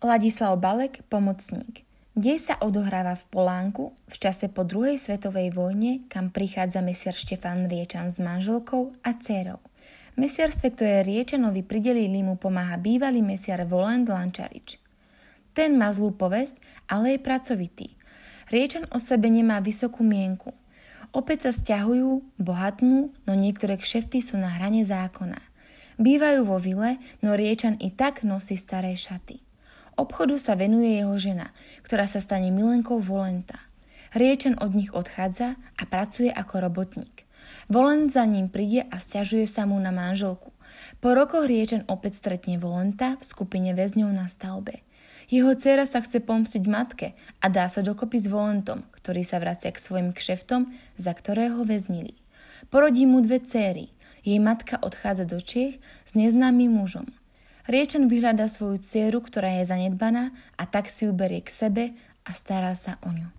Ladislav Balek, pomocník. Dej sa odohráva v Polánku v čase po druhej svetovej vojne, kam prichádza mesiar Štefan Riečan s manželkou a dcerou. Mesiarstve, ktoré Riečanovi pridelili, mu pomáha bývalý mesiar Volend Lančarič. Ten má zlú povesť, ale je pracovitý. Riečan o sebe nemá vysokú mienku. Opäť sa stiahujú, bohatnú, no niektoré kšefty sú na hrane zákona. Bývajú vo vile, no Riečan i tak nosí staré šaty. Obchodu sa venuje jeho žena, ktorá sa stane milenkou Volenta. Riečan od nich odchádza a pracuje ako robotník. Volent za ním príde a stiažuje sa mu na manželku. Po rokoch Riečan opäť stretne Volenta v skupine väzňov na stavbe. Jeho dcera sa chce pomstiť matke a dá sa dokopy s Volentom, ktorý sa vracia k svojim kšeftom, za ktorého väznili. Porodí mu dve céry. Jej matka odchádza do Čiech s neznámym mužom. Riečan vyhľadá svoju dceru, ktorá je zanedbaná a tak si ju berie k sebe a stará sa o ňu.